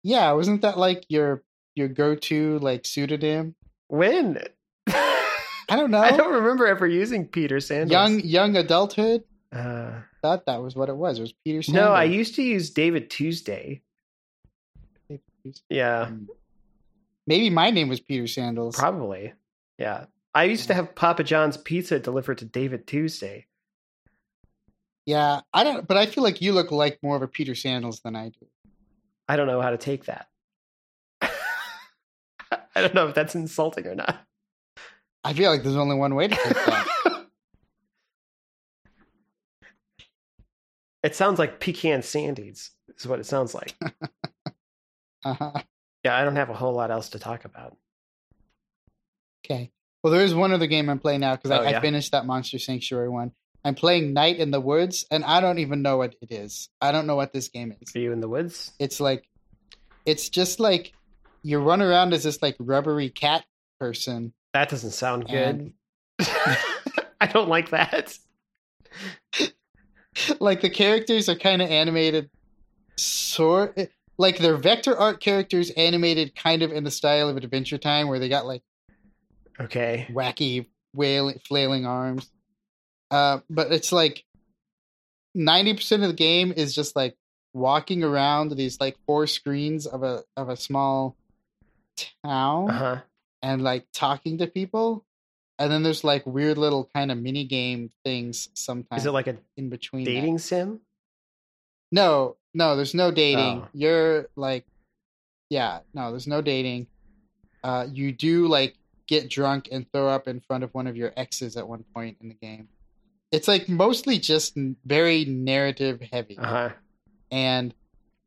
Yeah, wasn't that like your your go to like pseudonym? when I don't know. [LAUGHS] I don't remember ever using Peter Sandals. young young adulthood. Uh, Thought that was what it was. It was Peter Sandals. no, I used to use David Tuesday. Yeah, Maybe my name was Peter Sandals. probably. Yeah, I used to have Papa John's pizza delivered to David Tuesday. Yeah, I don't. But I feel like you look like more of a Peter Sandals than I do. I don't know how to take that. [LAUGHS] I don't know if that's insulting or not. I feel like there's only one way to take that. [LAUGHS] it sounds like pecan sandies. Is what it sounds like. [LAUGHS] uh-huh. Yeah, I don't have a whole lot else to talk about. Okay. Well, there is one other game I'm playing now because Oh, I, yeah? I finished that Monster Sanctuary one. I'm playing Night in the Woods, and I don't even know what it is. I don't know what this game is. Are you in the woods? It's like, it's just like you run around as this like rubbery cat person. That doesn't sound good. [LAUGHS] I don't like that. [LAUGHS] like the characters are kind of animated, sort like they're vector art characters animated kind of in the style of Adventure Time, where they got like Okay. wacky wailing, flailing arms. Uh, but it's like ninety percent of the game is just like walking around these like four screens of a of a small town Uh huh. and like talking to people. And then there's like weird little kind of mini game things sometimes Is it like a in between. that. dating sim? No, no, there's no dating. Oh. You're like, yeah, no, there's no dating. Uh, you do like get drunk and throw up in front of one of your exes at one point in the game. It's like mostly just very narrative heavy, Uh huh. and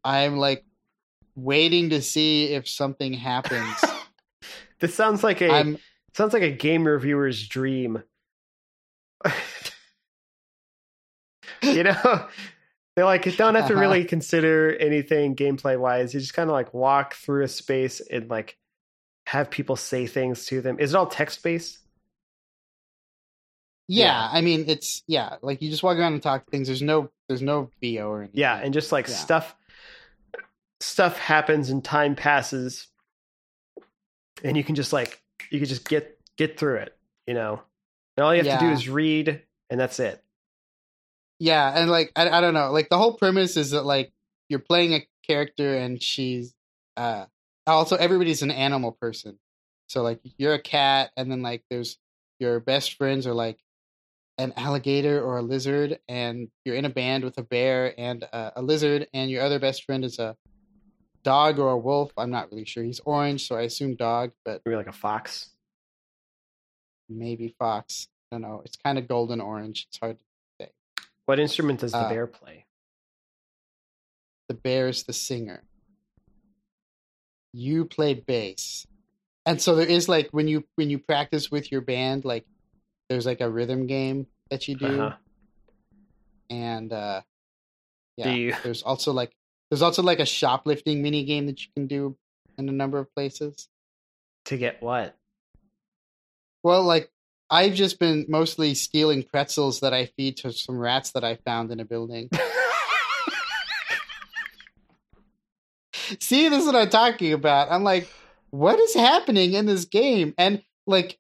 I'm like waiting to see if something happens. [LAUGHS] This sounds like a I'm sounds like a game reviewer's dream. [LAUGHS] you know, they like you don't have to Uh-huh. really consider anything gameplay wise. You just kind of like walk through a space and like have people say things to them. Is it all text based? yeah, Yeah. I mean it's yeah, like you just walk around and talk things. There's no there's no VO or anything. Yeah, and just like Yeah. stuff stuff happens and time passes and you can just like you can just get get through it, you know. And all you have to do is read and that's it. Yeah, and like I, I don't know, like the whole premise is that like you're playing a character and she's uh also everybody's an animal person. So like you're a cat and then like there's your best friends are like an alligator or a lizard and you're in a band with a bear and uh, a lizard and your other best friend is a dog or a wolf. I'm not really sure. He's orange, so I assume dog, but Maybe like a fox. maybe fox. I don't know. It's kind of golden orange. It's hard to say. What instrument does the Uh, bear play? the bear is the singer. You play bass. And so there is like when you when you practice with your band, like there's like a rhythm game that you do. Uh-huh. And uh yeah. There's also like there's also like a shoplifting mini game that you can do in a number of places. to get what? Well, like I've just been mostly stealing pretzels that I feed to some rats that I found in a building. [LAUGHS] See, this is what I'm talking about. I'm like, what is happening in this game? And like,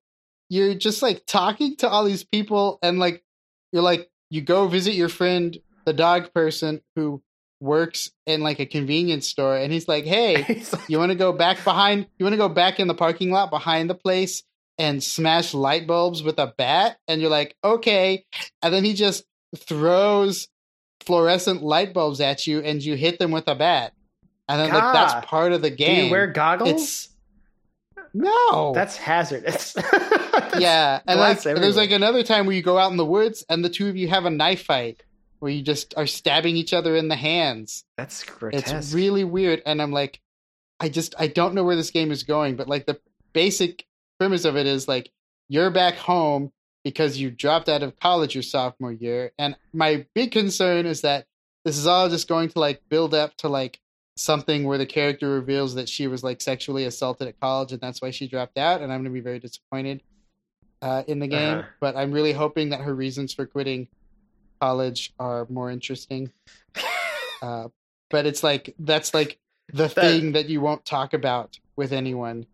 you're just like talking to all these people, and like, you're like, you go visit your friend, the dog person, who works in like a convenience store, and he's like, "Hey, [LAUGHS] He's like, you want to go back behind? You want to go back in the parking lot behind the place and smash light bulbs with a bat?" And you're like, "Okay," and then he just throws fluorescent light bulbs at you, and you hit them with a bat, and then like that's part of the Do game. you wear goggles? It's- no, That's hazardous. [LAUGHS] yeah, and like there's like another time where you go out in the woods and the two of you have a knife fight where you just are stabbing each other in the hands. That's grotesque. It's really weird, and I'm like, I just I don't know where this game is going, but like the basic premise of it is like you're back home because you dropped out of college your sophomore year, and my big concern is that this is all just going to like build up to like something where the character reveals that she was like sexually assaulted at college and that's why she dropped out and i'm going to be very disappointed uh, in the game Uh-huh. but i'm really hoping that her reasons for quitting college are more interesting [LAUGHS] uh, but it's like that's like the thing that you won't talk about with anyone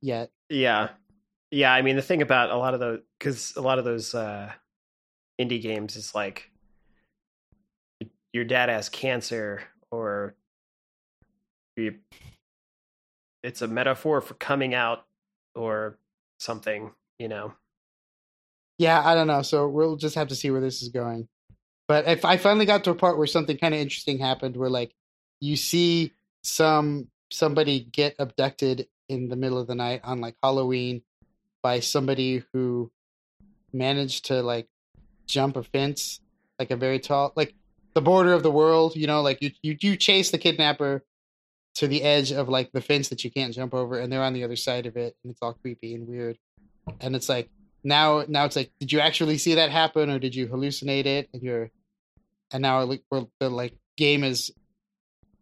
yet Yeah. Yeah, I mean the thing about a lot of those cuz a lot of those uh indie games is like your dad has cancer or it's a metaphor for coming out or something, you know. yeah i don't know so we'll just have to see where this is going but if i finally got to a part where something kind of interesting happened where like you see some somebody get abducted in the middle of the night on like halloween by somebody who managed to like jump a fence like a very tall like the border of the world you know like you you, you chase the kidnapper to the edge of like the fence that you can't jump over and they're on the other side of it and it's all creepy and weird and it's like now now it's like did you actually see that happen or did you hallucinate it and you're and now like the like game is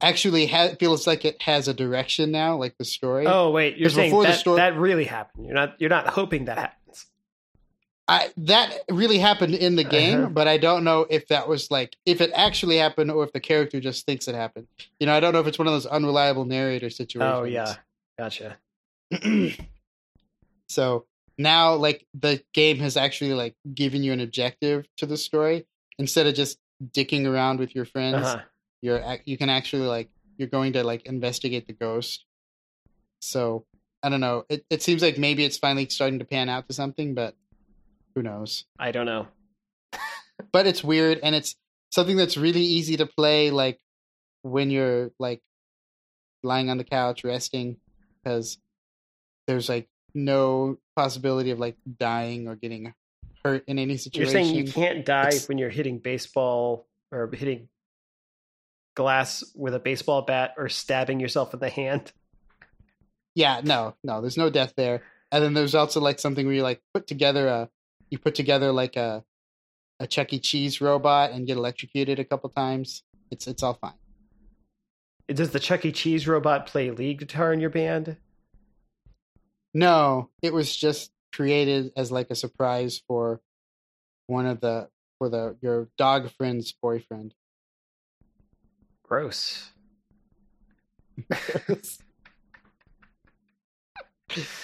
actually ha- feels like it has a direction now like the story Oh wait, you're saying before the that, story- that really happened. You're not you're not hoping that happens. I, that really happened in the game, Uh-huh. but I don't know if that was like if it actually happened or if the character just thinks it happened. You know, I don't know if it's one of those unreliable narrator situations. Oh yeah. Gotcha. [CLEARS THROAT] so now, like the game has actually like given you an objective to the story instead of just dicking around with your friends. Uh-huh. You're you can actually like you're going to like investigate the ghost. So I don't know. It it seems like maybe it's finally starting to pan out to something, but who knows? I don't know. [LAUGHS] but it's weird and it's something that's really easy to play like when you're like lying on the couch resting because there's like no possibility of like dying or getting hurt in any situation. You're saying you can't die It's- when you're hitting baseball or hitting glass with a baseball bat or stabbing yourself in the hand. Yeah, no, no, there's no death there. And then there's also like something where you like put together a you put together like a a Chuck E. Cheese robot and get electrocuted a couple times. It's it's all fine. Does the Chuck E. Cheese robot play lead guitar in your band? No, it was just created as like a surprise for one of the for the your dog friend's boyfriend. Gross. [LAUGHS] [LAUGHS]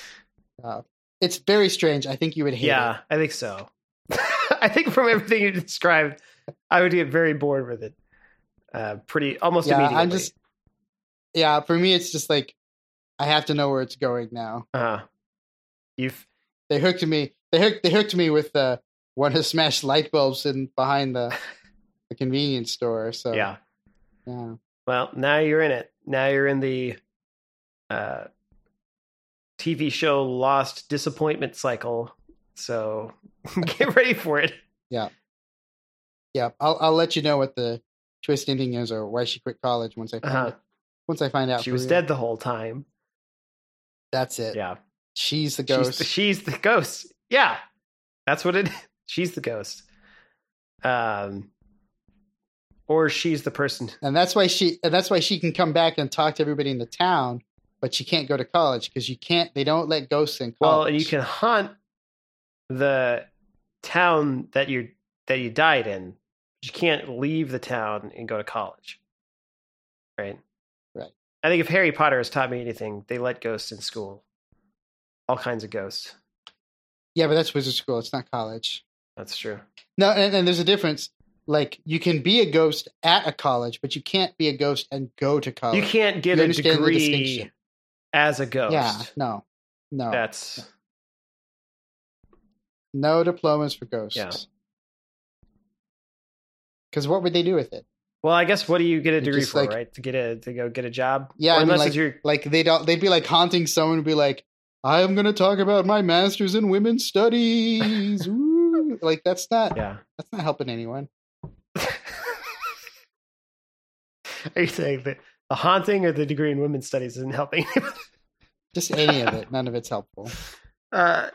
Uh, it's very strange. I think you would hate yeah, it. I think so. [LAUGHS] I think from everything you described, I would get very bored with it. Uh, pretty almost Yeah, immediately. I'm just yeah. For me, it's just like I have to know where it's going now. uh, you've They hooked me. They hooked. They hooked me with the one to smashed light bulbs in behind the [LAUGHS] the convenience store. So yeah. yeah. Well, now you're in it. Now you're in the uh, TV show Lost disappointment cycle. So [LAUGHS] get ready for it. Yeah, Yeah. I'll I'll let you know what the twist ending is or why she quit college once I find Uh-huh. Once I find out, She was real. dead the whole time. That's it. Yeah. She's the She's ghost. the, she's the ghost. Yeah. That's what it [LAUGHS] she's the ghost. Um or she's the person. and that's why she and that's why she can come back and talk to everybody in the town, but you can't go to college because you can't. They don't let ghosts in college. Well, and you can hunt the town that you that you died in. You can't leave the town and go to college. Right? Right. I think if Harry Potter has taught me anything, they let ghosts in school. All kinds of ghosts. Yeah, but that's wizard school. It's not college. That's true. No, and, and there's a difference. like you can be a ghost at a college, but you can't be a ghost and go to college. You can't get You a degree? As a ghost. Yeah, no, no, That's no diplomas for ghosts. Yeah. Because what would they do with it? well, I guess what do you get a degree for, like- right? To get a to go get a job? Yeah, Or I mean, unless like- your Like they'd all, they'd be like haunting someone and be like, "I'm going to talk about my master's in women's studies." [LAUGHS] Ooh. Like that's not yeah. that's not helping anyone. [LAUGHS] Are you saying that the haunting or the degree in women's studies isn't helping? [LAUGHS] Just any of it. None of it's helpful. [LAUGHS] uh,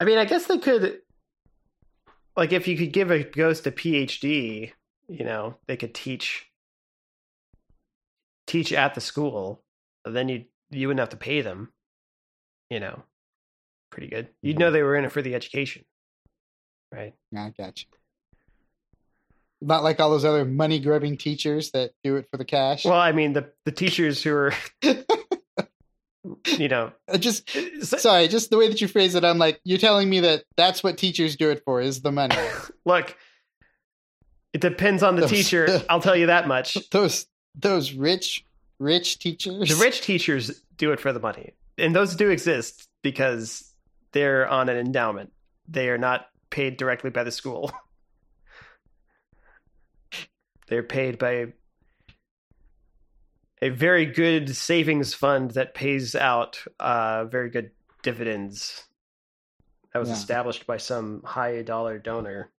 I mean, I guess they could, like, if you could give a ghost a PhD, you know, they could teach teach at the school. Then you you wouldn't have to pay them. You know, pretty good. You'd know they were in it for the education, right? Yeah, I got you. Not like all those other money grubbing teachers that do it for the cash. Well, I mean, the the teachers who are, [LAUGHS] you know, just sorry, just the way that you phrase it, I'm like, you're telling me that that's what teachers do it for is the money. [LAUGHS] look. It depends on the Those- teacher. [LAUGHS] I'll tell you that much. those those rich rich teachers. The rich teachers do it for the money, and those do exist because they're on an endowment. They are not paid directly by the school. [LAUGHS] They're paid by a very good savings fund that pays out uh, very good dividends. That was Yeah. established by some high dollar donor.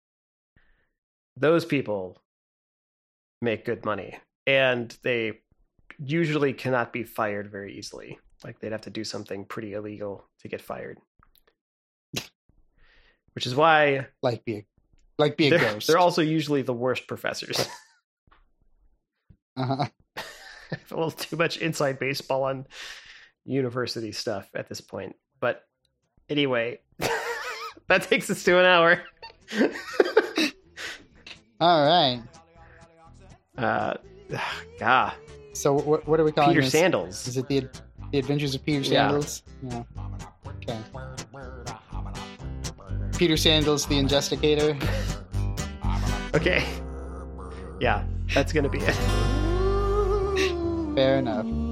Those people make good money, and they usually cannot be fired very easily. Like they'd have to do something pretty illegal to get fired. Which is why like be a like be a they're, ghost. they're also usually the worst professors. [LAUGHS] uh-huh. [LAUGHS] a little too much inside baseball on university stuff at this point. But anyway, [LAUGHS] that takes us to an hour. [LAUGHS] All right. Uh, [SIGHS] God, So what what are we calling Peter this? Sandals. Is it the the Adventures of Peter Yeah. Sandals? Yeah. Okay. Peter Sandals, the Injusticator. Okay. Yeah, that's gonna be it fair enough.